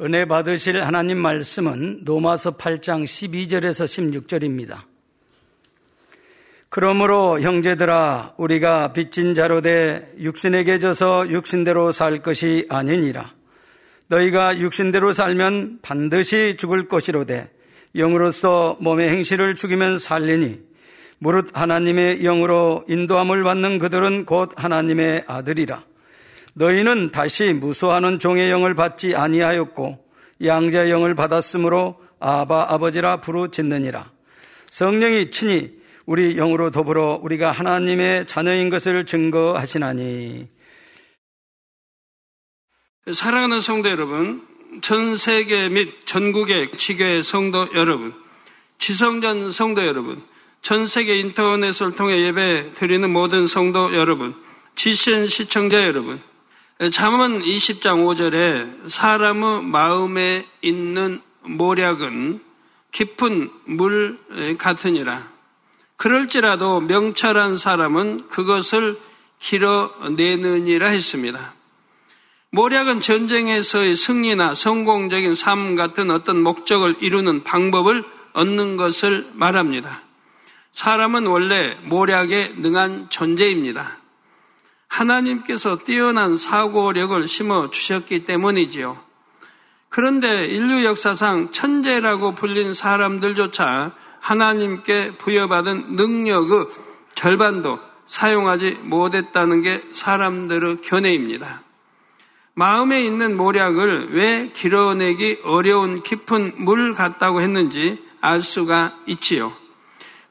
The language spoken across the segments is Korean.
은혜 받으실 하나님 말씀은 노마서 8장 12절에서 16절입니다. 그러므로 형제들아 우리가 빚진 자로 돼 육신에게 져서 육신대로 살 것이 아니니라. 너희가 육신대로 살면 반드시 죽을 것이로되 영으로서 몸의 행실을 죽이면 살리니 무릇 하나님의 영으로 인도함을 받는 그들은 곧 하나님의 아들이라. 너희는 다시 무수하는 종의 영을 받지 아니하였고 양자의 영을 받았으므로 아바 아버지라 부르짖느니라. 성령이 친히 우리 영으로 더불어 우리가 하나님의 자녀인 것을 증거하시나니. 사랑하는 성도 여러분, 전 세계 및 전국의 지교의 성도 여러분, 지성전 성도 여러분, 전 세계 인터넷을 통해 예배 드리는 모든 성도 여러분, 지신 시청자 여러분, 잠언 20장 5절에 사람의 마음에 있는 모략은 깊은 물 같으니라. 그럴지라도 명철한 사람은 그것을 길어내느니라 했습니다. 모략은 전쟁에서의 승리나 성공적인 삶 같은 어떤 목적을 이루는 방법을 얻는 것을 말합니다. 사람은 원래 모략에 능한 존재입니다. 하나님께서 뛰어난 사고력을 심어 주셨기 때문이지요. 그런데 인류 역사상 천재라고 불린 사람들조차 하나님께 부여받은 능력의 절반도 사용하지 못했다는 게 사람들의 견해입니다. 마음에 있는 모략을 왜 길어내기 어려운 깊은 물 같다고 했는지 알 수가 있지요.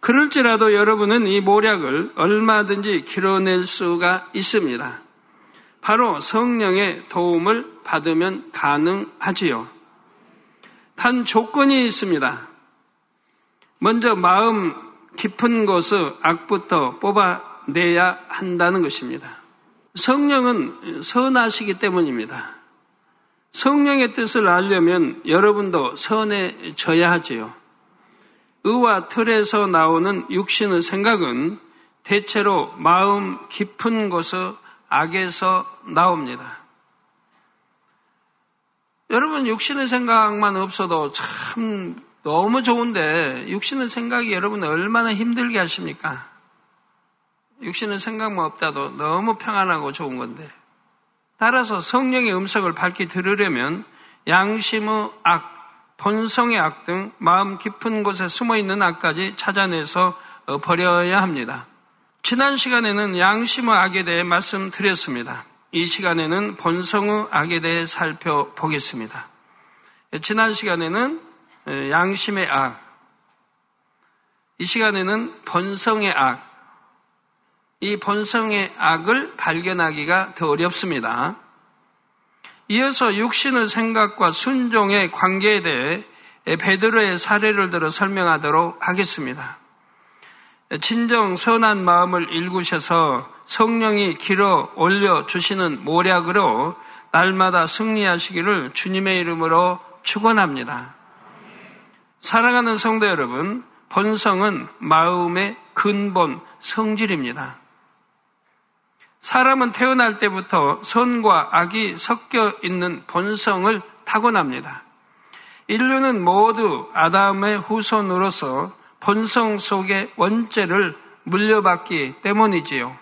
그럴지라도 여러분은 이 모략을 얼마든지 길어낼 수가 있습니다. 바로 성령의 도움을 받으면 가능하지요. 단 조건이 있습니다. 먼저 마음 깊은 곳의 악부터 뽑아내야 한다는 것입니다. 성령은 선하시기 때문입니다. 성령의 뜻을 알려면 여러분도 선해져야 하지요. 의와 틀에서 나오는 육신의 생각은 대체로 마음 깊은 곳의 악에서 나옵니다. 여러분 육신의 생각만 없어도 참 너무 좋은데 육신의 생각이 여러분 얼마나 힘들게 하십니까? 육신의 생각만 없다도 너무 평안하고 좋은 건데 따라서 성령의 음성을 밝히 들으려면 양심의 악, 본성의 악 등 마음 깊은 곳에 숨어 있는 악까지 찾아내서 어, 버려야 합니다. 지난 시간에는 양심의 악에 대해 말씀드렸습니다. 이 시간에는 본성의 악에 대해 살펴보겠습니다. 지난 시간에는 양심의 악, 이 시간에는 본성의 악, 이 본성의 악을 발견하기가 더 어렵습니다. 이어서 육신의 생각과 순종의 관계에 대해 베드로의 사례를 들어 설명하도록 하겠습니다. 진정 선한 마음을 일구셔서 성령이 길어 올려 주시는 모략으로 날마다 승리하시기를 주님의 이름으로 축원합니다. 사랑하는 성도 여러분, 본성은 마음의 근본 성질입니다. 사람은 태어날 때부터 선과 악이 섞여 있는 본성을 타고납니다. 인류는 모두 아담의 후손으로서 본성 속의 원죄를 물려받기 때문이지요.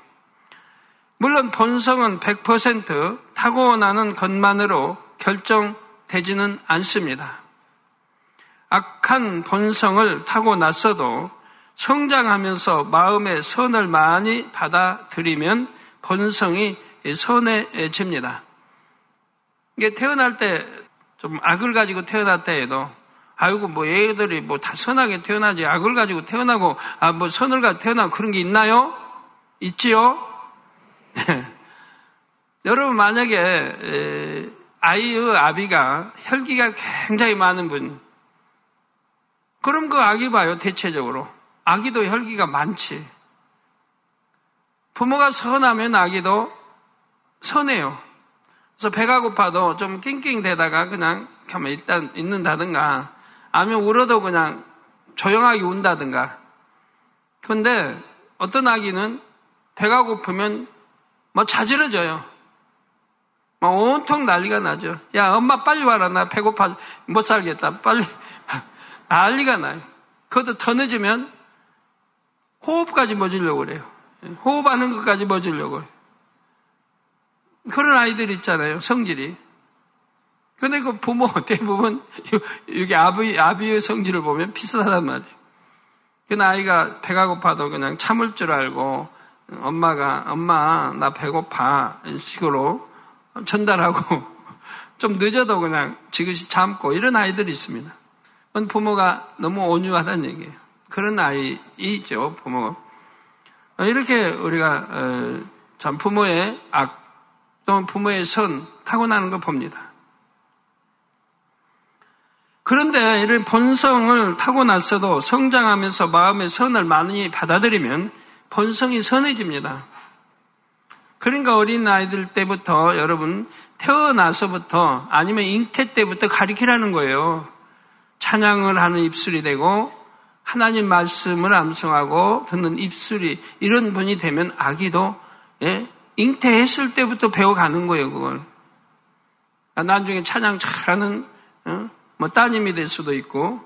물론 본성은 100% 타고나는 것만으로 결정되지는 않습니다. 악한 본성을 타고났어도 성장하면서 마음의 선을 많이 받아들이면 본성이 선해집니다. 이게 태어날 때 좀 악을 가지고 태어났다 해도 아이고 뭐 얘들이 뭐 다 선하게 태어나지 악을 가지고 태어나고 아 뭐 선을 가지고 태어나고 그런 게 있나요? 있지요? 여러분 만약에 아이의 아비가 혈기가 굉장히 많은 분 그럼 그 아기 봐요 대체적으로 아기도 혈기가 많지 부모가 선하면 아기도 선해요. 그래서 배가 고파도 좀 낑낑대다가 그냥 가만 일단 있는다든가 아니면 울어도 그냥 조용하게 운다든가. 그런데 어떤 아기는 배가 고프면 뭐 자지러져요. 막 온통 난리가 나죠. 야, 엄마 빨리 와라. 나 배고파. 못 살겠다. 빨리. 난리가 나요. 그것도 더 늦으면 호흡까지 멎으려고 그래요. 호흡하는 것까지 멎으려고. 그런 아이들 있잖아요. 성질이. 근데 그 부모 대부분 여기 아비, 아비의 성질을 보면 비슷하단 말이에요. 그 아이가 배가 고파도 그냥 참을 줄 알고 엄마가 엄마 나 배고파 이런 식으로 전달하고 좀 늦어도 그냥 지그시 참고 이런 아이들이 있습니다. 그건 부모가 너무 온유하다는 얘기예요. 그런 아이이죠 부모. 이렇게 우리가 어, 참 부모의 악 또는 부모의 선 타고나는 거 봅니다. 그런데 이런 본성을 타고났어도 성장하면서 마음의 선을 많이 받아들이면 본성이 선해집니다. 그러니까 어린 아이들 때부터 여러분 태어나서부터 아니면 잉태 때부터 가리키라는 거예요. 찬양을 하는 입술이 되고 하나님 말씀을 암송하고 듣는 입술이 이런 분이 되면 아기도 예, 잉태했을 때부터 배워가는 거예요. 그걸 아, 나중에 찬양 잘하는 어? 뭐 따님이 될 수도 있고,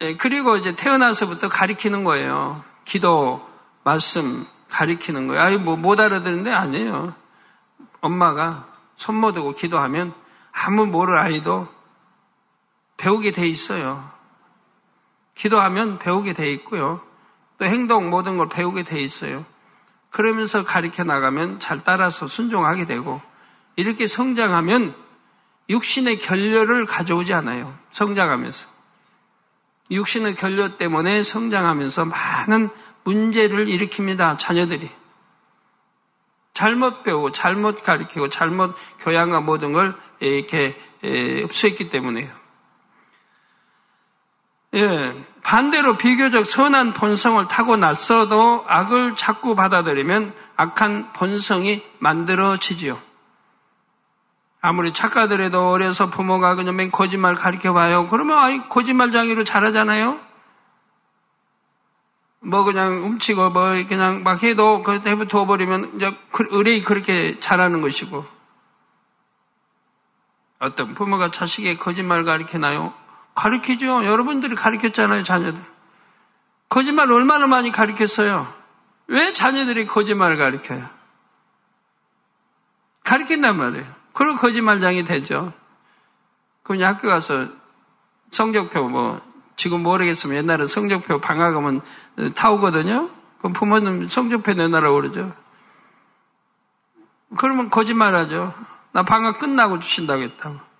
예, 그리고 이제 태어나서부터 가리키는 거예요. 기도, 말씀 가리키는 거예요. 아니, 뭐, 못 알아듣는데 아니에요. 엄마가 손 모으고 기도하면 아무 모를 아이도 배우게 돼 있어요. 기도하면 배우게 돼 있고요. 또 행동 모든 걸 배우게 돼 있어요. 그러면서 가리켜 나가면 잘 따라서 순종하게 되고 이렇게 성장하면 육신의 결렬을 가져오지 않아요. 성장하면서. 육신의 결렬 때문에 성장하면서 많은 문제를 일으킵니다. 자녀들이. 잘못 배우고 잘못 가르치고 잘못 교양과 모든 걸 이렇게 흡수했기 때문에요. 예, 반대로 비교적 선한 본성을 타고 났어도 악을 자꾸 받아들이면 악한 본성이 만들어지지요. 아무리 착가더라도 어려서 부모가 그냥 맨 거짓말 가르쳐 봐요. 그러면 아이 거짓말장애로 잘하잖아요. 뭐 그냥 훔치고 뭐 그냥 막 해도 그 내부터 버리면 이제 그 의뢰이 그렇게 잘하는 것이고 어떤 부모가 자식에게 거짓말 가르치나요? 가르치죠. 여러분들이 가르쳤잖아요, 자녀들. 거짓말 얼마나 많이 가르쳤어요? 왜 자녀들이 거짓말을 가르쳐요? 가르친단 말이에요. 그런 거짓말장이 되죠. 그럼 학교 가서 성적표 뭐 지금 모르겠으면 옛날에 성적표 방학하면 타오거든요. 그럼 부모님 성적표 내놔라고 그러죠. 그러면 거짓말하죠. 나 방학 끝나고 주신다고 했다고.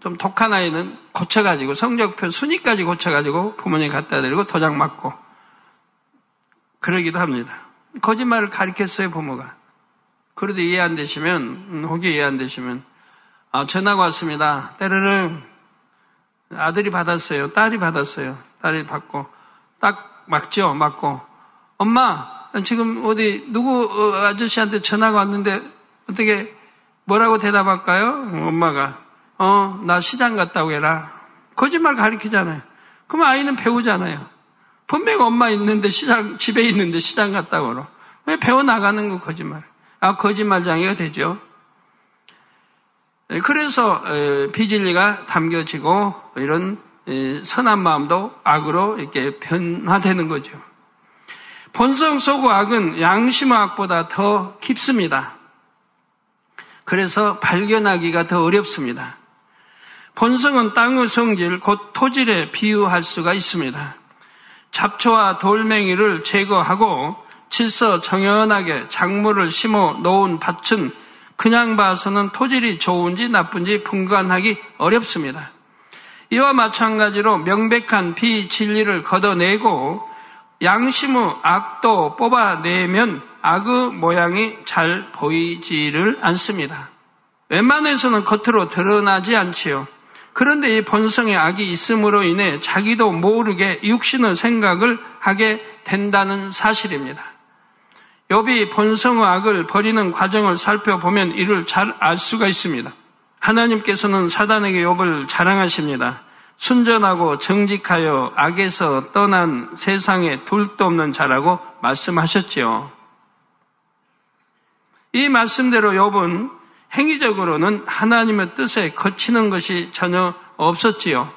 좀 독한 아이는 고쳐가지고 성적표 순위까지 고쳐가지고 부모님 갖다 드리고 도장 맞고 그러기도 합니다. 거짓말을 가르쳤어요 부모가. 그래도 이해 안 되시면, 음, 혹이 이해 안 되시면, 아, 전화가 왔습니다. 때르르 아들이 받았어요. 딸이 받았어요. 딸이 받고, 딱 맞죠? 맞고, 엄마, 지금 어디, 누구 어, 아저씨한테 전화가 왔는데, 어떻게, 뭐라고 대답할까요? 엄마가, 어, 나 시장 갔다고 해라. 거짓말 가리키잖아요. 그럼 아이는 배우잖아요. 분명 엄마 있는데 시장, 집에 있는데 시장 갔다고 그러. 왜 배워 나가는 거 거짓말. 아, 거짓말장애가 되죠. 네, 그래서 비진리가 담겨지고 이런 선한 마음도 악으로 이렇게 변화되는 거죠. 본성 속의 악은 양심의 악보다 더 깊습니다. 그래서 발견하기가 더 어렵습니다. 본성은 땅의 성질, 곧 토질에 비유할 수가 있습니다. 잡초와 돌멩이를 제거하고 질서 정연하게 작물을 심어 놓은 밭은 그냥 봐서는 토질이 좋은지 나쁜지 분간하기 어렵습니다. 이와 마찬가지로 명백한 비진리를 걷어내고 양심의 악도 뽑아내면 악의 모양이 잘 보이지를 않습니다. 웬만해서는 겉으로 드러나지 않지요. 그런데 이 본성의 악이 있음으로 인해 자기도 모르게 육신의 생각을 하게 된다는 사실입니다. 욥이 본성의 악을 버리는 과정을 살펴보면 이를 잘 알 수가 있습니다. 하나님께서는 사단에게 욥을 자랑하십니다. 순전하고 정직하여 악에서 떠난 세상에 둘도 없는 자라고 말씀하셨지요. 이 말씀대로 욥은 행위적으로는 하나님의 뜻에 거치는 것이 전혀 없었지요.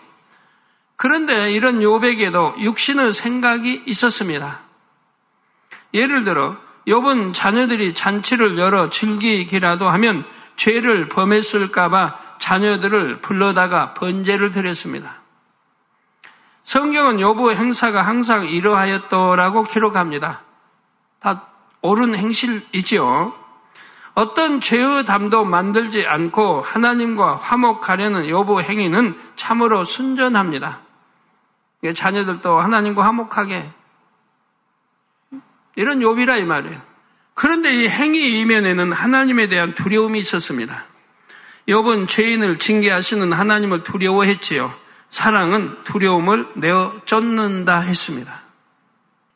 그런데 이런 욥에게도 육신의 생각이 있었습니다. 예를 들어 욥은 자녀들이 잔치를 열어 즐기기라도 하면 죄를 범했을까봐 자녀들을 불러다가 번제를 드렸습니다. 성경은 욥의 행사가 항상 이러하였더라고 기록합니다. 다 옳은 행실이지요. 어떤 죄의 담도 만들지 않고 하나님과 화목하려는 여부 행위는 참으로 순전합니다. 자녀들도 하나님과 화목하게 이런 요비라 이 말이에요. 그런데 이 행위 이면에는 하나님에 대한 두려움이 있었습니다. 욥은 죄인을 징계하시는 하나님을 두려워했지요. 사랑은 두려움을 내어 쫓는다 했습니다.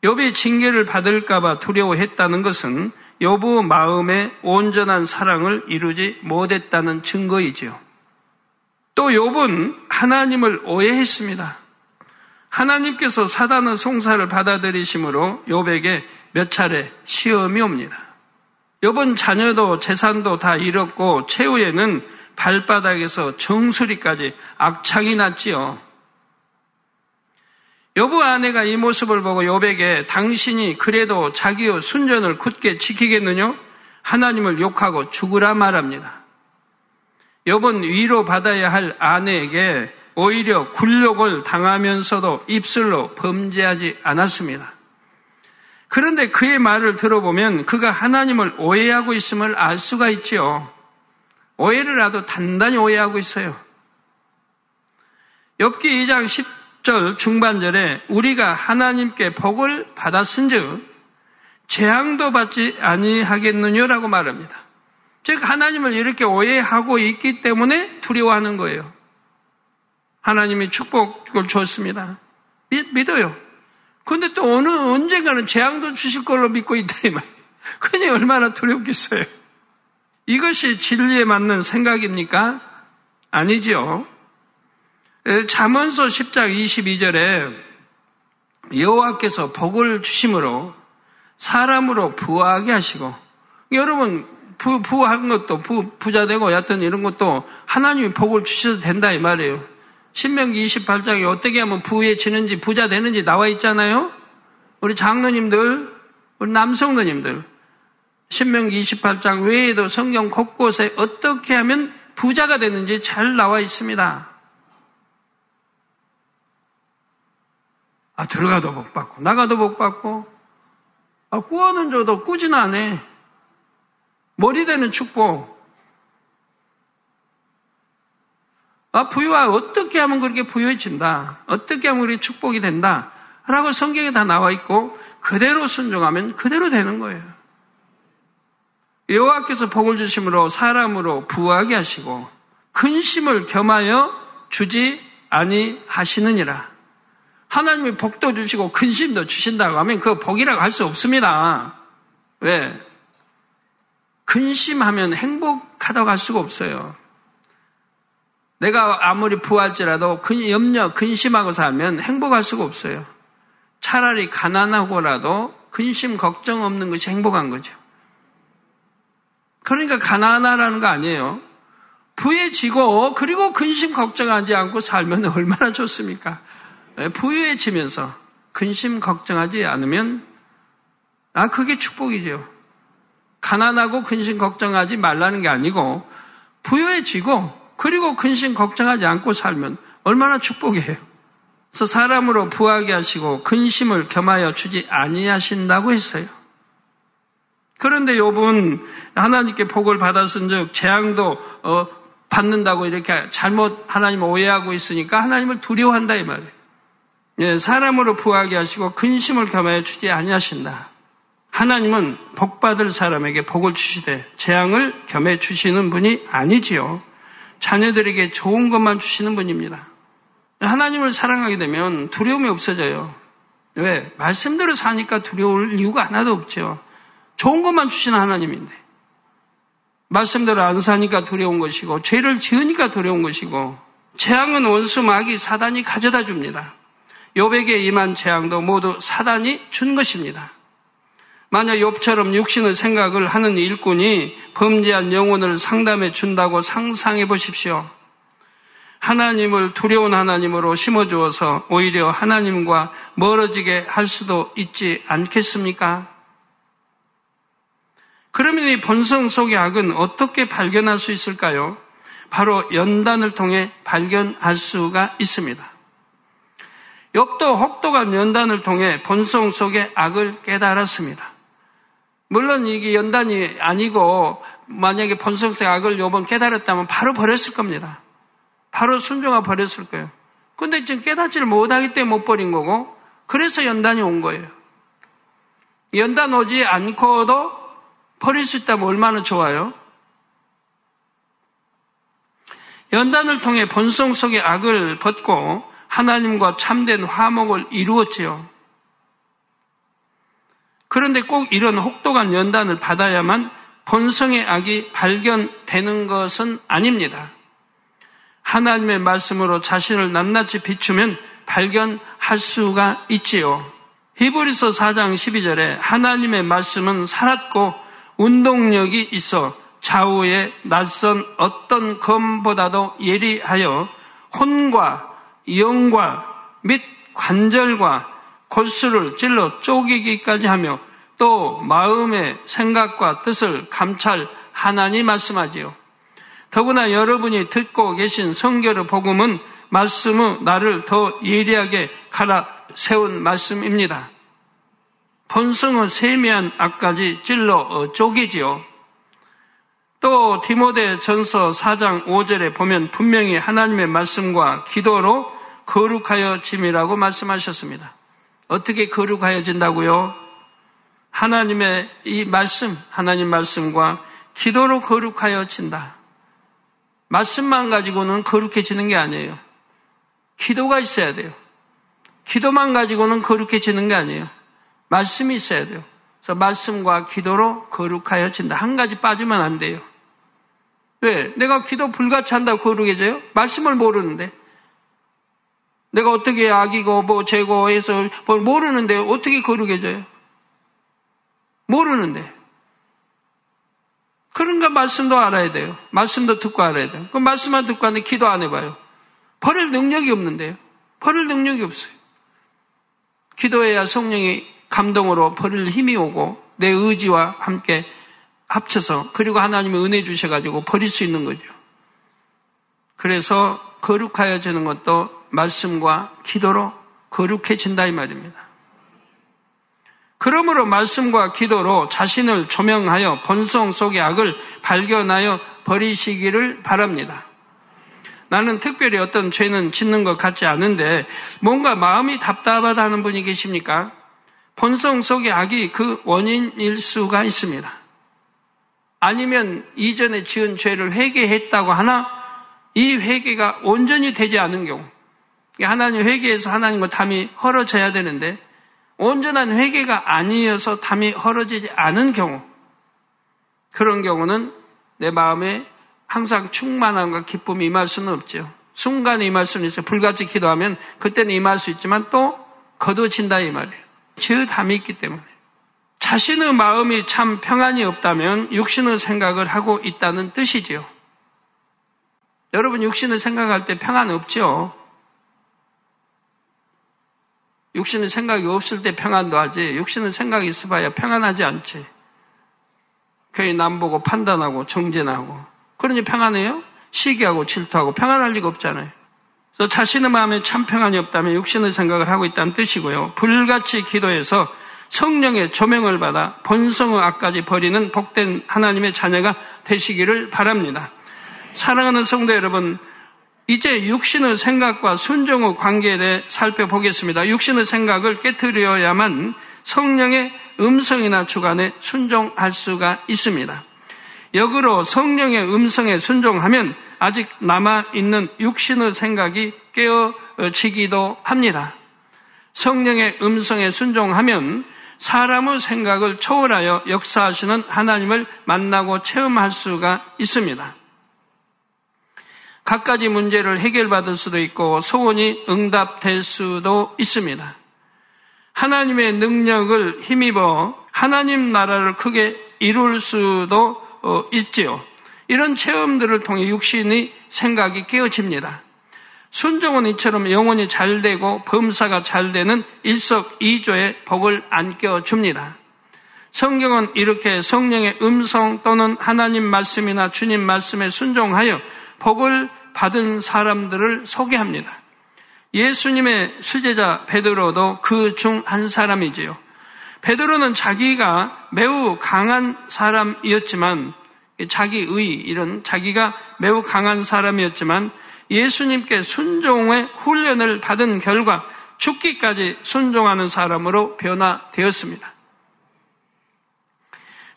욥이 징계를 받을까봐 두려워했다는 것은 여부 마음의 온전한 사랑을 이루지 못했다는 증거이지요. 또 욥은 하나님을 오해했습니다. 하나님께서 사단의 송사를 받아들이심으로 욥에게 몇 차례 시험이 옵니다. 욥은 자녀도 재산도 다 잃었고 최후에는 발바닥에서 정수리까지 악창이 났지요. 여부 아내가 이 모습을 보고 여백에 당신이 그래도 자기의 순전을 굳게 지키겠느냐? 하나님을 욕하고 죽으라 말합니다. 여분 위로 받아야 할 아내에게 오히려 굴욕을 당하면서도 입술로 범죄하지 않았습니다. 그런데 그의 말을 들어보면 그가 하나님을 오해하고 있음을 알 수가 있지요. 오해를 하도 단단히 오해하고 있어요. 엽기 2장 10 절 중반절에 우리가 하나님께 복을 받았은즉 재앙도 받지 아니하겠느냐라고 말합니다. 즉 하나님을 이렇게 오해하고 있기 때문에 두려워하는 거예요. 하나님이 축복을 줬습니다. 믿, 믿어요. 근데 또 어느 언젠가는 재앙도 주실 걸로 믿고 있다 이 말이에요. 그니 얼마나 두렵겠어요. 이것이 진리에 맞는 생각입니까? 아니지요. 잠언서 10장 22절에 여호와께서 복을 주심으로 사람으로 부하게 하시고 여러분 부, 부한 것도 부, 부자 되고 여튼 이런 것도 하나님이 복을 주셔도 된다 이 말이에요. 신명기 28장에 어떻게 하면 부해지는지 부자 되는지 나와 있잖아요. 우리 장로님들, 우리 남성도님들 신명기 28장 외에도 성경 곳곳에 어떻게 하면 부자가 되는지 잘 나와 있습니다. 아, 들어가도 복 받고, 나가도 복 받고, 아, 꾸어는 줘도 않네. 머리 되는 축복. 아, 부유와 어떻게 하면 그렇게 부유해진다. 어떻게 하면 그렇게 축복이 된다. 라고 성경에 다 나와 있고, 그대로 순종하면 그대로 되는 거예요. 여호와께서 복을 주심으로 사람으로 부하게 하시고, 근심을 겸하여 주지 아니하시느니라. 하나님이 복도 주시고 근심도 주신다고 하면 그 복이라고 할 수 없습니다. 왜? 근심하면 행복하다고 할 수가 없어요. 내가 아무리 부할지라도 염려, 근심하고 살면 행복할 수가 없어요. 차라리 가난하고라도 근심, 걱정 없는 것이 행복한 거죠. 그러니까 가난하라는 거 아니에요. 부해지고 그리고 근심 걱정하지 않고 살면 얼마나 좋습니까? 예, 부유해지면서 근심 걱정하지 않으면 아 그게 축복이죠. 가난하고 근심 걱정하지 말라는 게 아니고 부유해지고 그리고 근심 걱정하지 않고 살면 얼마나 축복이에요. 그래서 사람으로 부하게 하시고 근심을 겸하여 주지 아니하신다고 했어요. 그런데 요분 하나님께 복을 받았은즉 재앙도 어, 받는다고 이렇게 잘못 하나님 오해하고 있으니까 하나님을 두려워한다 이 말이에요. 예, 사람으로 부하게 하시고 근심을 겸하여 주지 아니하신다. 하나님은 복 받을 사람에게 복을 주시되 재앙을 겸해 주시는 분이 아니지요. 자녀들에게 좋은 것만 주시는 분입니다. 하나님을 사랑하게 되면 두려움이 없어져요. 왜? 말씀대로 사니까 두려울 이유가 하나도 없죠. 좋은 것만 주시는 하나님인데. 말씀대로 안 사니까 두려운 것이고, 죄를 지으니까 두려운 것이고, 재앙은 원수 마귀 사단이 가져다 줍니다. 요백에 임한 재앙도 모두 사단이 준 것입니다. 만약 욥처럼 육신의 생각을 하는 일꾼이 범죄한 영혼을 상담해 준다고 상상해 보십시오. 하나님을 두려운 하나님으로 심어주어서 오히려 하나님과 멀어지게 할 수도 있지 않겠습니까? 그러면 이 본성 속의 악은 어떻게 발견할 수 있을까요? 바로 연단을 통해 발견할 수가 있습니다. 욥도 혹독한 연단을 통해 본성 속의 악을 깨달았습니다. 물론 이게 연단이 아니고 만약에 본성 속의 악을 요번 깨달았다면 바로 버렸을 겁니다. 바로 순종하 버렸을 거예요. 근데 지금 깨닫지를 못하기 때문에 못 버린 거고 그래서 연단이 온 거예요. 연단 오지 않고도 버릴 수 있다면 얼마나 좋아요? 연단을 통해 본성 속의 악을 벗고 하나님과 참된 화목을 이루었지요. 그런데 꼭 이런 혹독한 연단을 받아야만 본성의 악이 발견되는 것은 아닙니다. 하나님의 말씀으로 자신을 낱낱이 비추면 발견할 수가 있지요. 히브리서 4장 12절에 하나님의 말씀은 살았고 운동력이 있어 좌우에 낯선 어떤 검보다도 예리하여 혼과 영과 및 관절과 골수를 찔러 쪼개기까지 하며 또 마음의 생각과 뜻을 감찰하나니 말씀하지요. 더구나 여러분이 듣고 계신 성결의 복음은 말씀의 나를 더 예리하게 갈아 세운 말씀입니다. 본성의 세미한 악까지 찔러 쪼개지요. 또 디모데 전서 4장 5절에 보면 분명히 하나님의 말씀과 기도로 거룩하여 짐이라고 말씀하셨습니다. 어떻게 거룩하여진다고요? 하나님의 이 말씀, 하나님 말씀과 기도로 거룩하여진다. 말씀만 가지고는 거룩해지는 게 아니에요. 기도가 있어야 돼요. 기도만 가지고는 거룩해지는 게 아니에요. 말씀이 있어야 돼요. 그래서 말씀과 기도로 거룩하여진다. 한 가지 빠지면 안 돼요. 왜? 내가 기도 불같이 한다고 거룩해져요? 말씀을 모르는데. 내가 어떻게 악이고 뭐 죄고 해서 뭘 모르는데 어떻게 거룩해져요? 모르는데. 그런가 말씀도 알아야 돼요. 말씀도 듣고 알아야 돼요. 그 말씀만 듣고 하는데 기도 안 해봐요. 버릴 능력이 없는데요. 버릴 능력이 없어요. 기도해야 성령이 감동으로 버릴 힘이 오고 내 의지와 함께 합쳐서 그리고 하나님의 은혜 주셔가지고 버릴 수 있는 거죠. 그래서 거룩하여지는 것도 말씀과 기도로 거룩해진다 이 말입니다. 그러므로 말씀과 기도로 자신을 조명하여 본성 속의 악을 발견하여 버리시기를 바랍니다. 나는 특별히 어떤 죄는 짓는 것 같지 않은데 뭔가 마음이 답답하다는 분이 계십니까? 본성 속의 악이 그 원인일 수가 있습니다. 아니면 이전에 지은 죄를 회개했다고 하나 이 회개가 온전히 되지 않은 경우 하나님 회개해서 하나님과 담이 헐어져야 되는데 온전한 회개가 아니어서 담이 헐어지지 않은 경우 그런 경우는 내 마음에 항상 충만함과 기쁨이 임할 수는 없죠. 순간에 임할 수는 있어요. 불같이 기도하면 그때는 임할 수 있지만 또 거둬진다 이 말이에요. 죄의 담이 있기 때문에. 자신의 마음이 참 평안이 없다면 육신의 생각을 하고 있다는 뜻이지요. 여러분 육신의 생각할 때 평안 없죠? 육신의 생각이 없을 때 평안도 하지 육신의 생각이 있어봐야 평안하지 않지. 괜히 남보고 판단하고 정진하고 그러니 평안해요? 시기하고 질투하고 평안할 리가 없잖아요. 그래서 자신의 마음에 참 평안이 없다면 육신의 생각을 하고 있다는 뜻이고요. 불같이 기도해서 성령의 조명을 받아 본성의 악까지 버리는 복된 하나님의 자녀가 되시기를 바랍니다. 사랑하는 성도 여러분, 이제 육신의 생각과 순종의 관계에 대해 살펴보겠습니다. 육신의 생각을 깨뜨려야만 성령의 음성이나 주관에 순종할 수가 있습니다. 역으로 성령의 음성에 순종하면 아직 남아있는 육신의 생각이 깨어지기도 합니다. 성령의 음성에 순종하면 사람의 생각을 초월하여 역사하시는 하나님을 만나고 체험할 수가 있습니다. 갖가지 문제를 해결받을 수도 있고 소원이 응답될 수도 있습니다. 하나님의 능력을 힘입어 하나님 나라를 크게 이룰 수도 어, 있지요. 이런 체험들을 통해 육신의 생각이 깨어집니다. 순종은 이처럼 영혼이 잘 되고 범사가 잘 되는 일석이조의 복을 안겨줍니다. 성경은 이렇게 성령의 음성 또는 하나님 말씀이나 주님 말씀에 순종하여 복을 받은 사람들을 소개합니다. 예수님의 수제자 베드로도 그 중 한 사람이지요. 베드로는 자기가 매우 강한 사람이었지만 자기의 이런 자기가 매우 강한 사람이었지만 예수님께 순종의 훈련을 받은 결과 죽기까지 순종하는 사람으로 변화되었습니다.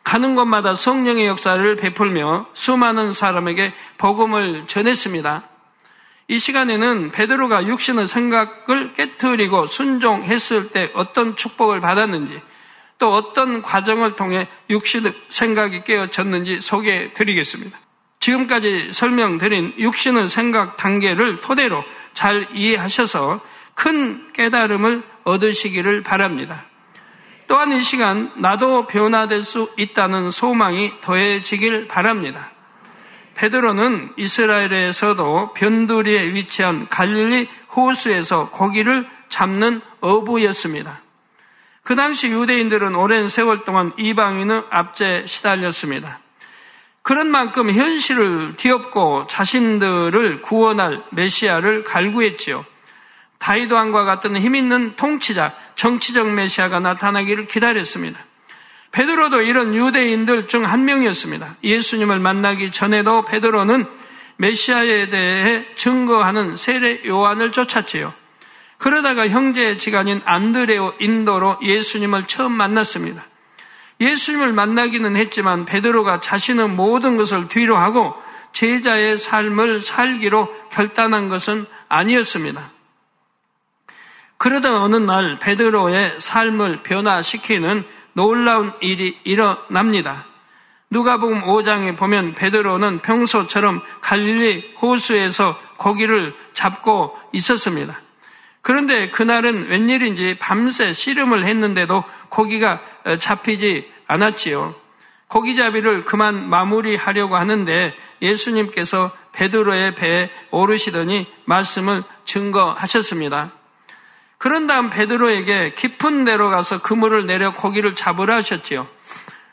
가는 곳마다 성령의 역사를 베풀며 수많은 사람에게 복음을 전했습니다. 이 시간에는 베드로가 육신의 생각을 깨뜨리고 순종했을 때 어떤 축복을 받았는지 또 어떤 과정을 통해 육신의 생각이 깨어졌는지 소개해 드리겠습니다. 지금까지 설명드린 육신의 생각 단계를 토대로 잘 이해하셔서 큰 깨달음을 얻으시기를 바랍니다. 또한 이 시간 나도 변화될 수 있다는 소망이 더해지길 바랍니다. 베드로는 이스라엘에서도 변두리에 위치한 갈릴리 호수에서 고기를 잡는 어부였습니다. 그 당시 유대인들은 오랜 세월 동안 이방인의 압제에 시달렸습니다. 그런 만큼 현실을 뒤엎고 자신들을 구원할 메시아를 갈구했지요. 다이도 왕과 같은 힘있는 통치자, 정치적 메시아가 나타나기를 기다렸습니다. 베드로도 이런 유대인들 중 한 명이었습니다. 예수님을 만나기 전에도 베드로는 메시아에 대해 증거하는 세례 요한을 쫓았지요. 그러다가 형제 지간인 안드레오 인도로 예수님을 처음 만났습니다. 예수님을 만나기는 했지만 베드로가 자신의 모든 것을 뒤로 하고 제자의 삶을 살기로 결단한 것은 아니었습니다. 그러다 어느 날 베드로의 삶을 변화시키는 놀라운 일이 일어납니다. 누가복음 5장에 보면 베드로는 평소처럼 갈릴리 호수에서 고기를 잡고 있었습니다. 그런데 그날은 웬일인지 밤새 씨름을 했는데도 고기가 잡히지 않았지요. 고기잡이를 그만 마무리하려고 하는데 예수님께서 베드로의 배에 오르시더니 말씀을 증거하셨습니다. 그런 다음 베드로에게 깊은 데로 가서 그물을 내려 고기를 잡으라 하셨지요.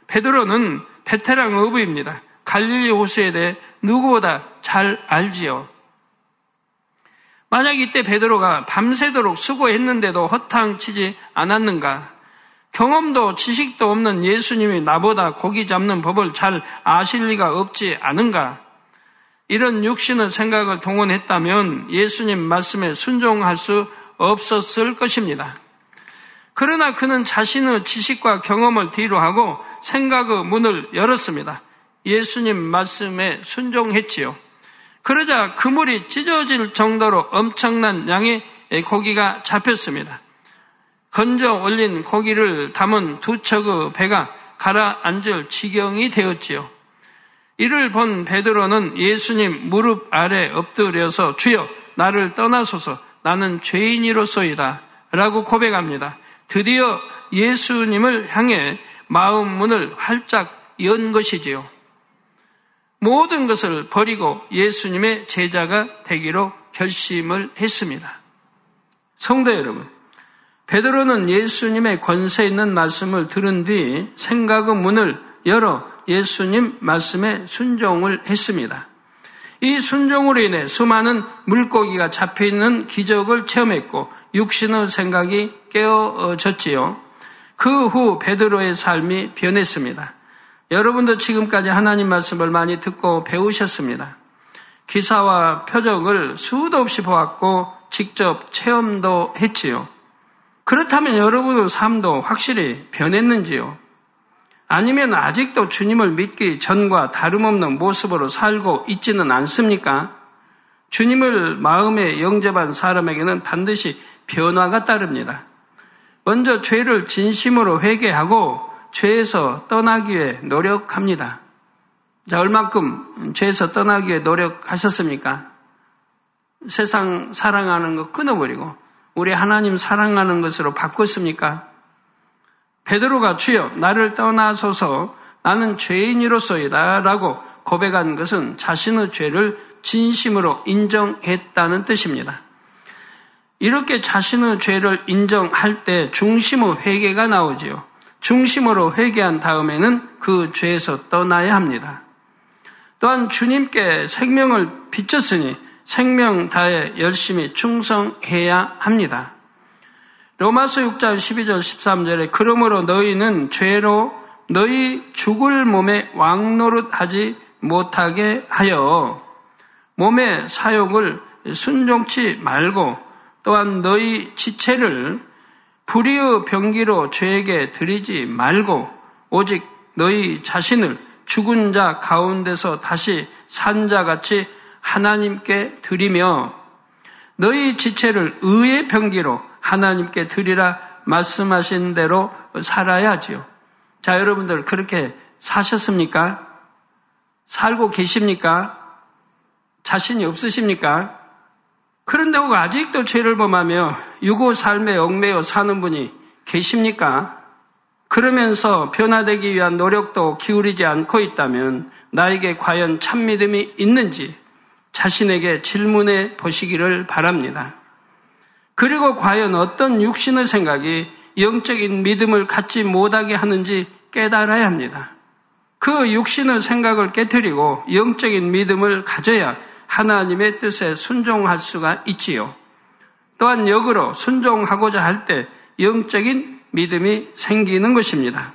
베드로는 베테랑 어부입니다. 갈릴리 호수에 대해 누구보다 잘 알지요. 만약 이때 베드로가 밤새도록 수고했는데도 허탕치지 않았는가? 경험도 지식도 없는 예수님이 나보다 고기 잡는 법을 잘 아실 리가 없지 않은가? 이런 육신의 생각을 동원했다면 예수님 말씀에 순종할 수 없었을 것입니다. 그러나 그는 자신의 지식과 경험을 뒤로 하고 생각의 문을 열었습니다. 예수님 말씀에 순종했지요. 그러자 그물이 찢어질 정도로 엄청난 양의 고기가 잡혔습니다. 건져 올린 고기를 담은 두 척의 배가 가라앉을 지경이 되었지요. 이를 본 베드로는 예수님 무릎 아래 엎드려서 주여 나를 떠나소서 나는 죄인이로소이다. 라고 고백합니다. 드디어 예수님을 향해 마음 문을 활짝 연 것이지요. 모든 것을 버리고 예수님의 제자가 되기로 결심을 했습니다. 성도 여러분, 베드로는 예수님의 권세 있는 말씀을 들은 뒤 생각의 문을 열어 예수님 말씀에 순종을 했습니다. 이 순종으로 인해 수많은 물고기가 잡혀있는 기적을 체험했고 육신의 생각이 깨어졌지요. 그 후 베드로의 삶이 변했습니다. 여러분도 지금까지 하나님 말씀을 많이 듣고 배우셨습니다. 기사와 표적을 수도 없이 보았고 직접 체험도 했지요. 그렇다면 여러분의 삶도 확실히 변했는지요? 아니면 아직도 주님을 믿기 전과 다름없는 모습으로 살고 있지는 않습니까? 주님을 마음에 영접한 사람에게는 반드시 변화가 따릅니다. 먼저 죄를 진심으로 회개하고 죄에서 떠나기 위해 노력합니다. 자, 얼만큼 죄에서 떠나기 위해 노력하셨습니까? 세상 사랑하는 거 끊어버리고 우리 하나님 사랑하는 것으로 바꿨습니까? 베드로가 주여 나를 떠나소서 나는 죄인이로서이다 라고 고백한 것은 자신의 죄를 진심으로 인정했다는 뜻입니다. 이렇게 자신의 죄를 인정할 때 중심의 회개가 나오지요. 중심으로 회개한 다음에는 그 죄에서 떠나야 합니다. 또한 주님께 생명을 비쳤으니 생명 다해 열심히 충성해야 합니다. 로마서 6장 12절 13절에 그러므로 너희는 죄로 너희 죽을 몸에 왕노릇하지 못하게 하여 몸의 사욕을 순종치 말고 또한 너희 지체를 불의의 병기로 죄에게 드리지 말고 오직 너희 자신을 죽은 자 가운데서 다시 산 자같이 하나님께 드리며 너희 지체를 의의 병기로 하나님께 드리라 말씀하신 대로 살아야지요. 자, 여러분들 그렇게 사셨습니까? 살고 계십니까? 자신이 없으십니까? 그런데 혹 아직도 죄를 범하며 유고 삶에 얽매여 사는 분이 계십니까? 그러면서 변화되기 위한 노력도 기울이지 않고 있다면 나에게 과연 참 믿음이 있는지 자신에게 질문해 보시기를 바랍니다. 그리고 과연 어떤 육신의 생각이 영적인 믿음을 갖지 못하게 하는지 깨달아야 합니다. 그 육신의 생각을 깨뜨리고 영적인 믿음을 가져야 하나님의 뜻에 순종할 수가 있지요. 또한 역으로 순종하고자 할 때 영적인 믿음이 생기는 것입니다.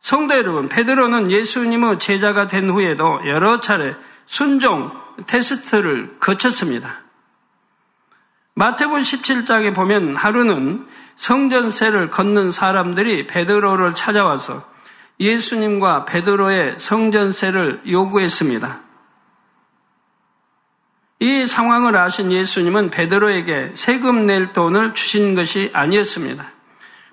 성도 여러분, 베드로는 예수님의 제자가 된 후에도 여러 차례 순종 테스트를 거쳤습니다. 마태본 17장에 보면 하루는 성전세를 걷는 사람들이 베드로를 찾아와서 예수님과 베드로의 성전세를 요구했습니다. 이 상황을 아신 예수님은 베드로에게 세금 낼 돈을 주신 것이 아니었습니다.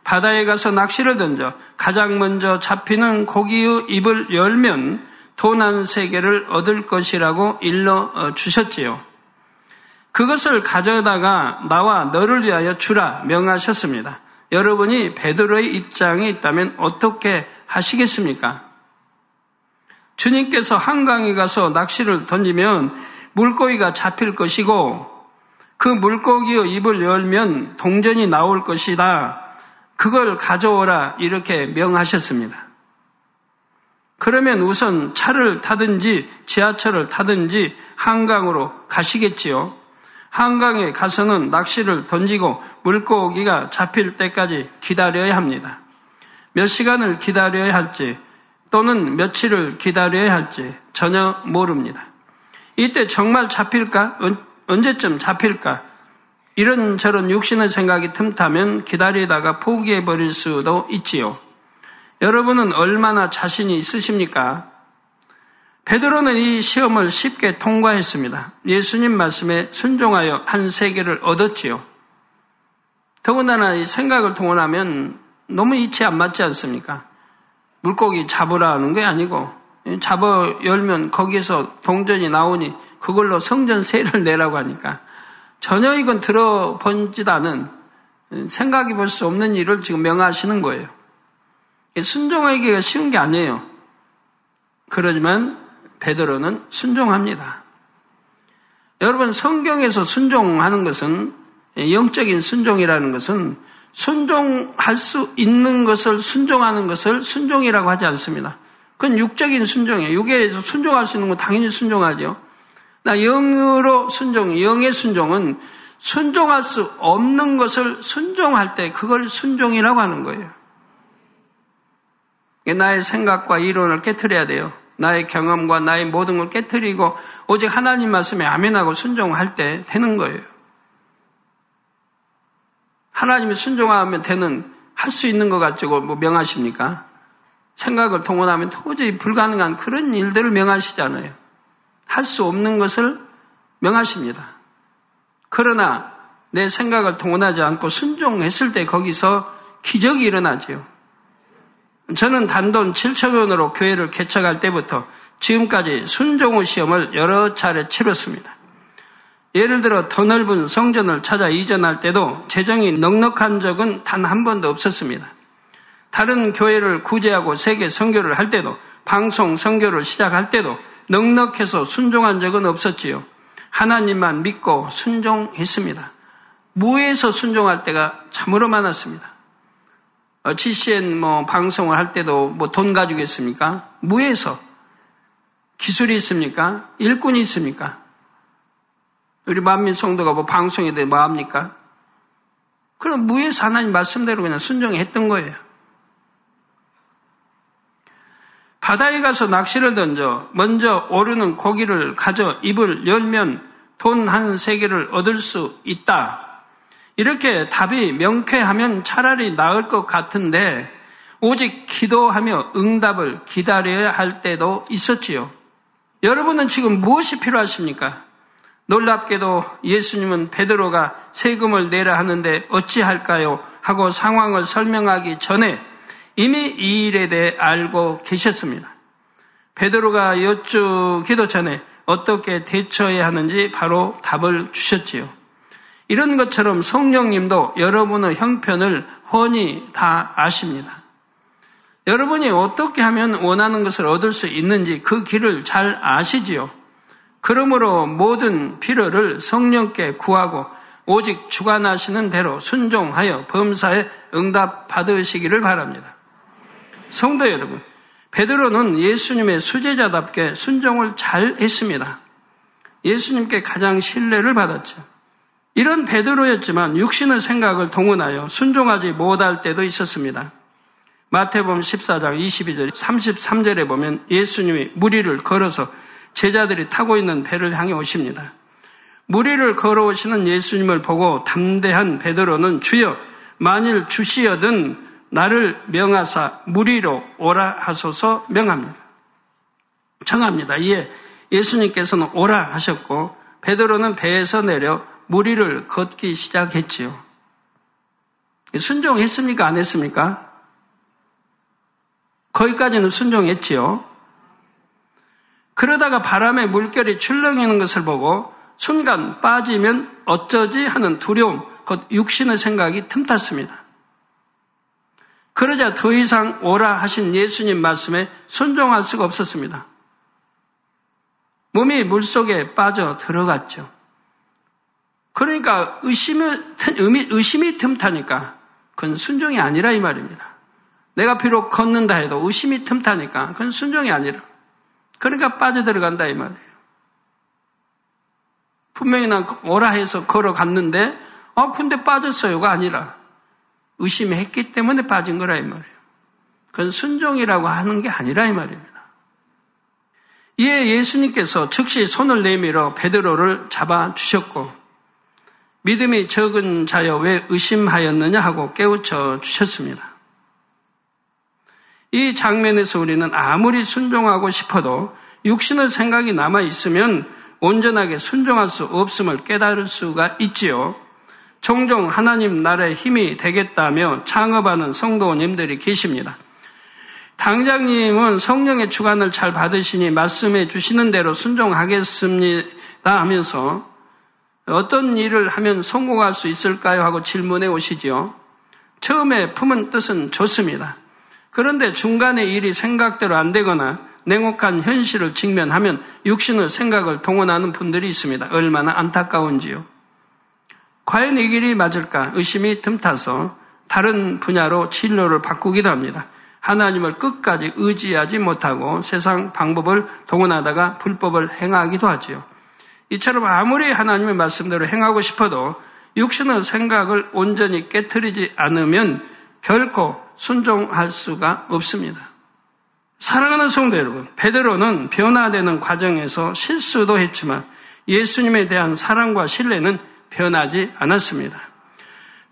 바다에 가서 낚시를 던져 가장 먼저 잡히는 고기의 입을 열면 돈 한세 개를 얻을 것이라고 일러 어, 주셨지요. 그것을 가져다가 나와 너를 위하여 주라 명하셨습니다. 여러분이 베드로의 입장에 있다면 어떻게 하시겠습니까? 주님께서 한강에 가서 낚시를 던지면 물고기가 잡힐 것이고 그 물고기의 입을 열면 동전이 나올 것이다. 그걸 가져오라 이렇게 명하셨습니다. 그러면 우선 차를 타든지 지하철을 타든지 한강으로 가시겠지요. 한강에 가서는 낚시를 던지고 물고기가 잡힐 때까지 기다려야 합니다. 몇 시간을 기다려야 할지 또는 며칠을 기다려야 할지 전혀 모릅니다. 이때 정말 잡힐까? 언제쯤 잡힐까? 이런저런 육신의 생각이 틈타면 기다리다가 포기해버릴 수도 있지요. 여러분은 얼마나 자신이 있으십니까? 베드로는 이 시험을 쉽게 통과했습니다. 예수님 말씀에 순종하여 한 세계를 얻었지요. 더군다나 이 생각을 동원하면 너무 이치 안 맞지 않습니까? 물고기 잡으라 하는 게 아니고 잡아 열면 거기서 동전이 나오니 그걸로 성전세를 내라고 하니까 전혀 이건 들어본지도 않은 생각이 볼 수 없는 일을 지금 명하시는 거예요. 순종하기가 쉬운 게 아니에요. 그러지만 베드로는 순종합니다. 여러분 성경에서 순종하는 것은 영적인 순종이라는 것은 순종할 수 있는 것을 순종하는 것을 순종이라고 하지 않습니다. 그건 육적인 순종이에요. 육에서 순종할 수 있는 건 당연히 순종하죠. 나 영으로 순종, 영의 순종은 순종할 수 없는 것을 순종할 때 그걸 순종이라고 하는 거예요. 나의 생각과 이론을 깨뜨려야 돼요. 나의 경험과 나의 모든 걸 깨뜨리고 오직 하나님 말씀에 아멘하고 순종할 때 되는 거예요. 하나님이 순종하면 되는 할 수 있는 것 가지고 뭐 명하십니까? 생각을 동원하면 도저히 불가능한 그런 일들을 명하시잖아요. 할 수 없는 것을 명하십니다. 그러나 내 생각을 동원하지 않고 순종했을 때 거기서 기적이 일어나지요. 저는 단돈 7천 원으로 교회를 개척할 때부터 지금까지 순종의 시험을 여러 차례 치렀습니다. 예를 들어 더 넓은 성전을 찾아 이전할 때도 재정이 넉넉한 적은 단 한 번도 없었습니다. 다른 교회를 구제하고 세계 선교를 할 때도 방송 선교를 시작할 때도 넉넉해서 순종한 적은 없었지요. 하나님만 믿고 순종했습니다. 무에서 순종할 때가 참으로 많았습니다. GCN 뭐 방송을 할 때도 뭐 돈 가지고 있습니까? 무에서 기술이 있습니까? 일꾼이 있습니까? 우리 만민 성도가 뭐 방송에 대해 뭐 합니까? 그럼 무에서 하나님 말씀대로 그냥 순종했던 거예요. 바다에 가서 낚시를 던져 먼저 오르는 고기를 가져 입을 열면 돈 한 세 개를 얻을 수 있다. 이렇게 답이 명쾌하면 차라리 나을 것 같은데 오직 기도하며 응답을 기다려야 할 때도 있었지요. 여러분은 지금 무엇이 필요하십니까? 놀랍게도 예수님은 베드로가 세금을 내라 하는데 어찌할까요? 하고 상황을 설명하기 전에 이미 이 일에 대해 알고 계셨습니다. 베드로가 여쭈기도 전에 어떻게 대처해야 하는지 바로 답을 주셨지요. 이런 것처럼 성령님도 여러분의 형편을 훤히 다 아십니다. 여러분이 어떻게 하면 원하는 것을 얻을 수 있는지 그 길을 잘 아시지요. 그러므로 모든 필요를 성령께 구하고 오직 주관하시는 대로 순종하여 범사에 응답 받으시기를 바랍니다. 성도 여러분, 베드로는 예수님의 수제자답게 순종을 잘 했습니다. 예수님께 가장 신뢰를 받았죠. 이런 베드로였지만 육신의 생각을 동원하여 순종하지 못할 때도 있었습니다. 마태복음 14장 22절 33절에 보면 예수님이 무리를 걸어서 제자들이 타고 있는 배를 향해 오십니다. 무리를 걸어오시는 예수님을 보고 담대한 베드로는 주여 만일 주시여든 나를 명하사 무리로 오라 하소서 명합니다. 청합니다. 이에 예수님께서는 오라 하셨고 베드로는 배에서 내려 무리를 걷기 시작했지요. 순종했습니까? 안 했습니까? 거기까지는 순종했지요. 그러다가 바람에 물결이 출렁이는 것을 보고 순간 빠지면 어쩌지 하는 두려움, 곧 육신의 생각이 틈탔습니다. 그러자 더 이상 오라 하신 예수님 말씀에 순종할 수가 없었습니다. 몸이 물속에 빠져 들어갔죠. 그러니까 의심이, 의심이 틈타니까 그건 순종이 아니라 이 말입니다. 내가 비록 걷는다 해도 의심이 틈타니까 그건 순종이 아니라. 그러니까 빠져들어간다 이 말이에요. 분명히 난 오라 해서 걸어갔는데 아 근데 빠졌어요가 아니라 의심했기 때문에 빠진 거라 이 말이에요. 그건 순종이라고 하는 게 아니라 이 말입니다. 이에 예수님께서 즉시 손을 내밀어 베드로를 잡아 주셨고 믿음이 적은 자여 왜 의심하였느냐 하고 깨우쳐 주셨습니다. 이 장면에서 우리는 아무리 순종하고 싶어도 육신의 생각이 남아 있으면 온전하게 순종할 수 없음을 깨달을 수가 있지요. 종종 하나님 나라의 힘이 되겠다며 창업하는 성도님들이 계십니다. 당장님은 성령의 주관을 잘 받으시니 말씀해 주시는 대로 순종하겠습니다 하면서 어떤 일을 하면 성공할 수 있을까요? 하고 질문해 오시지요. 처음에 품은 뜻은 좋습니다. 그런데 중간에 일이 생각대로 안 되거나 냉혹한 현실을 직면하면 육신의 생각을 동원하는 분들이 있습니다. 얼마나 안타까운지요. 과연 이 길이 맞을까 의심이 틈타서 다른 분야로 진로를 바꾸기도 합니다. 하나님을 끝까지 의지하지 못하고 세상 방법을 동원하다가 불법을 행하기도 하지요. 이처럼 아무리 하나님의 말씀대로 행하고 싶어도 육신의 생각을 온전히 깨뜨리지 않으면 결코 순종할 수가 없습니다. 사랑하는 성도 여러분, 베드로는 변화되는 과정에서 실수도 했지만 예수님에 대한 사랑과 신뢰는 변하지 않았습니다.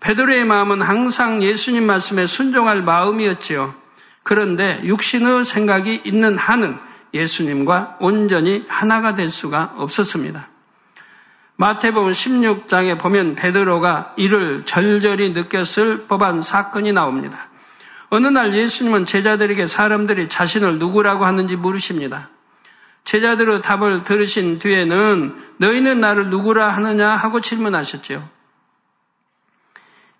베드로의 마음은 항상 예수님 말씀에 순종할 마음이었지요. 그런데 육신의 생각이 있는 한은 예수님과 온전히 하나가 될 수가 없었습니다. 마태복음 16장에 보면 베드로가 이를 절절히 느꼈을 법한 사건이 나옵니다. 어느 날 예수님은 제자들에게 사람들이 자신을 누구라고 하는지 물으십니다. 제자들의 답을 들으신 뒤에는 너희는 나를 누구라 하느냐 하고 질문하셨지요.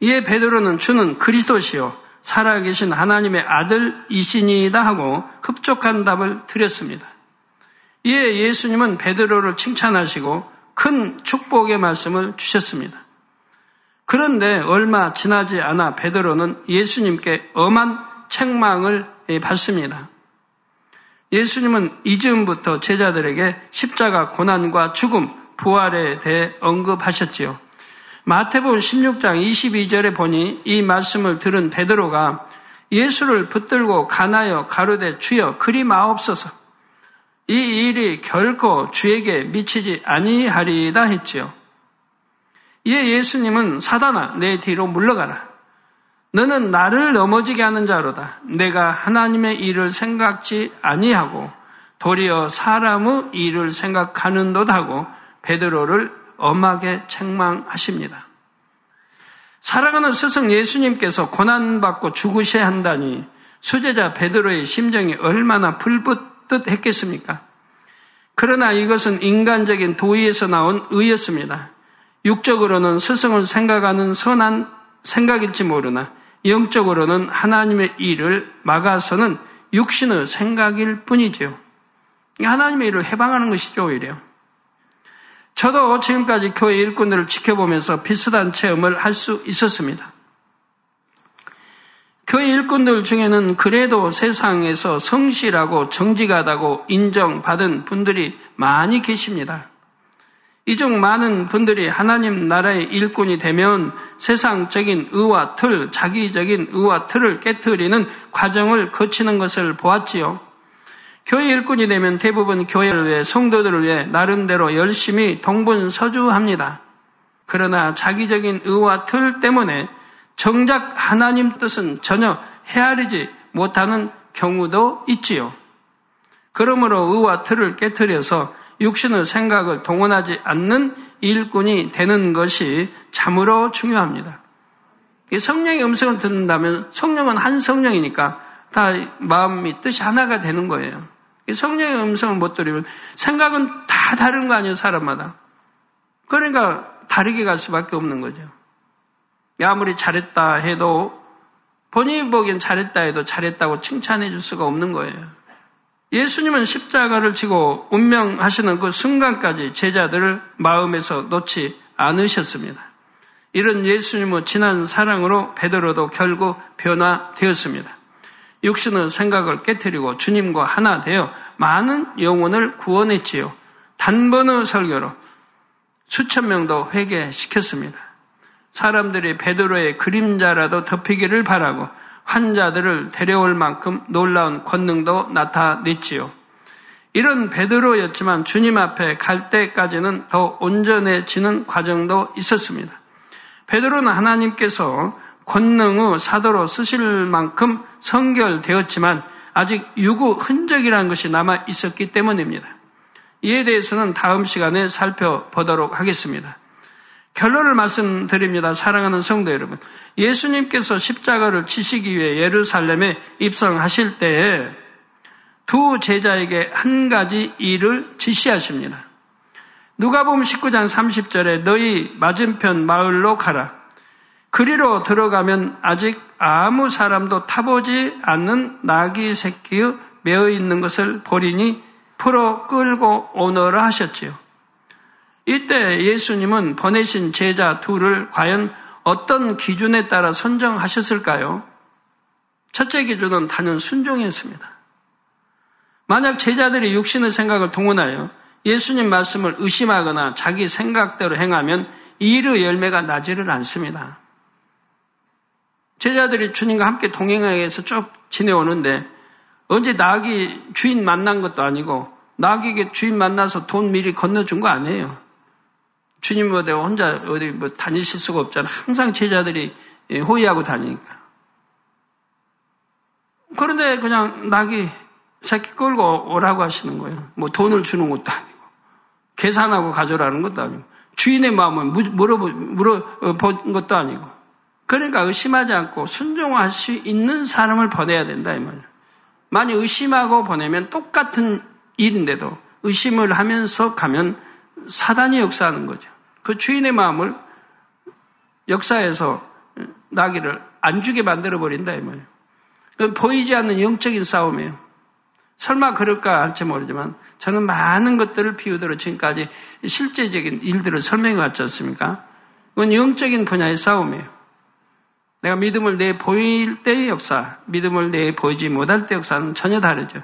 이에 베드로는 주는 그리스도시요 살아계신 하나님의 아들이시니이다 하고 흡족한 답을 드렸습니다. 이에 예수님은 베드로를 칭찬하시고 큰 축복의 말씀을 주셨습니다. 그런데 얼마 지나지 않아 베드로는 예수님께 엄한 책망을 받습니다. 예수님은 이즈음부터 제자들에게 십자가 고난과 죽음, 부활에 대해 언급하셨지요. 마태복음 16장 22절에 보니 이 말씀을 들은 베드로가 예수를 붙들고 가나여 가로되 주여 그리 마옵소서. 이 일이 결코 주에게 미치지 아니하리이다 했지요. 이에 예수님은 사단아 내 뒤로 물러가라. 너는 나를 넘어지게 하는 자로다. 내가 하나님의 일을 생각지 아니하고 도리어 사람의 일을 생각하는 듯하고 베드로를 엄하게 책망하십니다. 살아가는 스승 예수님께서 고난받고 죽으셔야 한다니 수제자 베드로의 심정이 얼마나 불붙듯했겠습니까? 그러나 이것은 인간적인 도의에서 나온 의였습니다. 육적으로는 스승을 생각하는 선한 생각일지 모르나 영적으로는 하나님의 일을 막아서는 육신의 생각일 뿐이지요. 하나님의 일을 해방하는 것이죠, 오히려. 저도 지금까지 교회 일꾼들을 지켜보면서 비슷한 체험을 할 수 있었습니다. 교회 일꾼들 중에는 그래도 세상에서 성실하고 정직하다고 인정받은 분들이 많이 계십니다. 이 중 많은 분들이 하나님 나라의 일꾼이 되면 세상적인 의와 틀, 자기적인 의와 틀을 깨뜨리는 과정을 거치는 것을 보았지요. 교회 일꾼이 되면 대부분 교회를 위해 성도들을 위해 나름대로 열심히 동분서주합니다. 그러나 자기적인 의와 틀 때문에 정작 하나님 뜻은 전혀 헤아리지 못하는 경우도 있지요. 그러므로 의와 틀을 깨뜨려서 육신의 생각을 동원하지 않는 일꾼이 되는 것이 참으로 중요합니다. 성령의 음성을 듣는다면 성령은 한 성령이니까 다 마음이 뜻이 하나가 되는 거예요. 성령의 음성을 못 들으면 생각은 다 다른 거 아니에요, 사람마다. 그러니까 다르게 갈 수밖에 없는 거죠. 아무리 잘했다 해도 본인이 보기엔 잘했다 해도 잘했다고 칭찬해 줄 수가 없는 거예요. 예수님은 십자가를 지고 운명하시는 그 순간까지 제자들을 마음에서 놓지 않으셨습니다. 이런 예수님의 진한 사랑으로 베드로도 결국 변화되었습니다. 육신의 생각을 깨뜨리고 주님과 하나 되어 많은 영혼을 구원했지요. 단번의 설교로 수천 명도 회개시켰습니다. 사람들이 베드로의 그림자라도 덮이기를 바라고 환자들을 데려올 만큼 놀라운 권능도 나타냈지요. 이런 베드로였지만 주님 앞에 갈 때까지는 더 온전해지는 과정도 있었습니다. 베드로는 하나님께서 권능의 사도로 쓰실 만큼 성결되었지만 아직 유구 흔적이라는 것이 남아 있었기 때문입니다. 이에 대해서는 다음 시간에 살펴보도록 하겠습니다. 결론을 말씀드립니다. 사랑하는 성도 여러분. 예수님께서 십자가를 치시기 위해 예루살렘에 입성하실 때에 두 제자에게 한 가지 일을 지시하십니다. 누가 보면 19장 30절에 너희 맞은편 마을로 가라. 그리로 들어가면 아직 아무 사람도 타보지 않는 나귀 새끼의 매어 있는 것을 보리니 풀어 끌고 오너라 하셨지요. 이때 예수님은 보내신 제자 둘을 과연 어떤 기준에 따라 선정하셨을까요? 첫째 기준은 단연 순종이었습니다. 만약 제자들이 육신의 생각을 동원하여 예수님 말씀을 의심하거나 자기 생각대로 행하면 이 일의 열매가 나지를 않습니다. 제자들이 주님과 함께 동행하기 위해서 쭉 지내오는데 언제 나귀 주인 만난 것도 아니고 나귀에게 주인 만나서 돈 미리 건너준 거 아니에요. 주님 어디 혼자 어디 뭐 다니실 수가 없잖아. 항상 제자들이 호의하고 다니니까. 그런데 그냥 낙이 새끼 끌고 오라고 하시는 거예요. 뭐 돈을 주는 것도 아니고, 계산하고 가져라는 것도 아니고, 주인의 마음을 물어본 것도 아니고. 그러니까 의심하지 않고 순종할 수 있는 사람을 보내야 된다, 이 말이에요. 만약 의심하고 보내면 똑같은 일인데도 의심을 하면서 가면 사단이 역사하는 거죠. 그 주인의 마음을 역사에서 나기를 안 주게 만들어 버린다 이 말이에요. 보이지 않는 영적인 싸움이에요. 설마 그럴까 할지 모르지만 저는 많은 것들을 비유대로 지금까지 실제적인 일들을 설명해 왔지 않습니까? 이건 영적인 분야의 싸움이에요. 내가 믿음을 내 보일 때의 역사, 믿음을 내 보이지 못할 때 역사는 전혀 다르죠.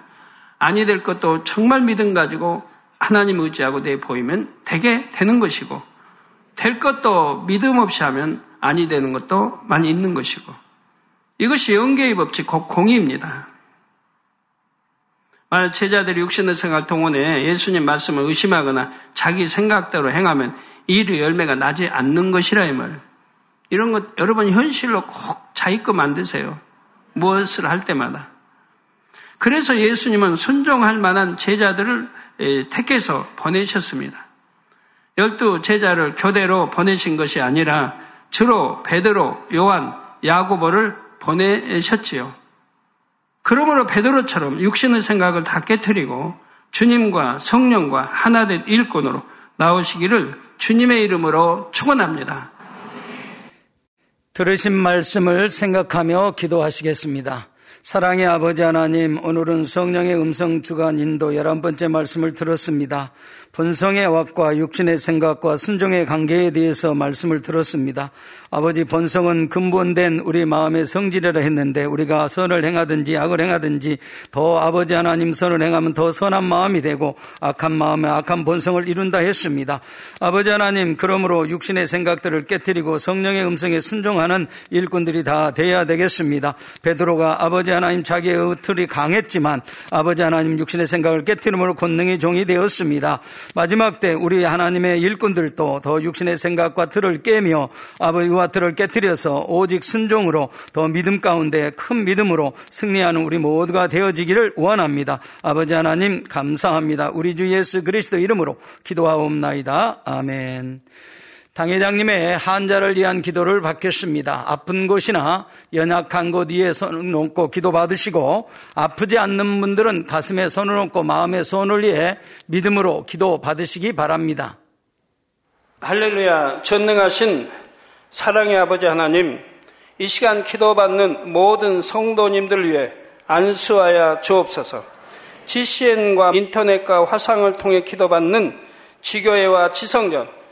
아니 될 것도 정말 믿음 가지고 하나님 의지하고 내 보이면 되게 되는 것이고, 될 것도 믿음 없이 하면 아니 되는 것도 많이 있는 것이고, 이것이 영계의 법칙, 곧 공의입니다. 만약 제자들이 육신의 생활 동원에 예수님 말씀을 의심하거나 자기 생각대로 행하면 이의 열매가 나지 않는 것이라 이 말. 이 런 것 여러분 현실로 꼭 자기 거 만드세요. 무엇을 할 때마다. 그래서 예수님은 순종할 만한 제자들을 택해서 보내셨습니다. 열두 제자를 교대로 보내신 것이 아니라 주로 베드로, 요한, 야고보를 보내셨지요. 그러므로 베드로처럼 육신의 생각을 다 깨뜨리고 주님과 성령과 하나된 일꾼으로 나오시기를 주님의 이름으로 축원합니다. 들으신 말씀을 생각하며 기도하시겠습니다. 사랑의 아버지 하나님, 오늘은 성령의 음성 주간 인도 열한 번째 말씀을 들었습니다. 본성의 왁과 육신의 생각과 순종의 관계에 대해서 말씀을 들었습니다. 아버지 본성은 근본된 우리 마음의 성질이라 했는데 우리가 선을 행하든지 악을 행하든지 더 아버지 하나님 선을 행하면 더 선한 마음이 되고 악한 마음에 악한 본성을 이룬다 했습니다. 아버지 하나님 그러므로 육신의 생각들을 깨뜨리고 성령의 음성에 순종하는 일꾼들이 다 돼야 되겠습니다. 베드로가 아버지 하나님 자기의 틀이 강했지만 아버지 하나님 육신의 생각을 깨뜨림으로 권능의 종이 되었습니다. 마지막 때 우리 하나님의 일꾼들도 더 육신의 생각과 틀을 깨며 아버지와 마트를 깨뜨려서 오직 순종으로 더 믿음 가운데 큰 믿음으로 승리하는 우리 모두가 되어지기를 원합니다. 아버지 하나님 감사합니다. 우리 주 예수 그리스도 이름으로 기도하옵나이다. 아멘. 당회장님의 환자를 위한 기도를 받겠습니다. 아픈 곳이나 연약한 곳 위에 손을 놓고 기도 받으시고 아프지 않는 분들은 가슴에 손을 놓고 마음에 손을 위해 믿음으로 기도 받으시기 바랍니다. 할렐루야 전능하신 사랑의 아버지 하나님, 이 시간 기도받는 모든 성도님들 위해 안수하여 주옵소서. GCN과 인터넷과 화상을 통해 기도받는 지교회와 지성전,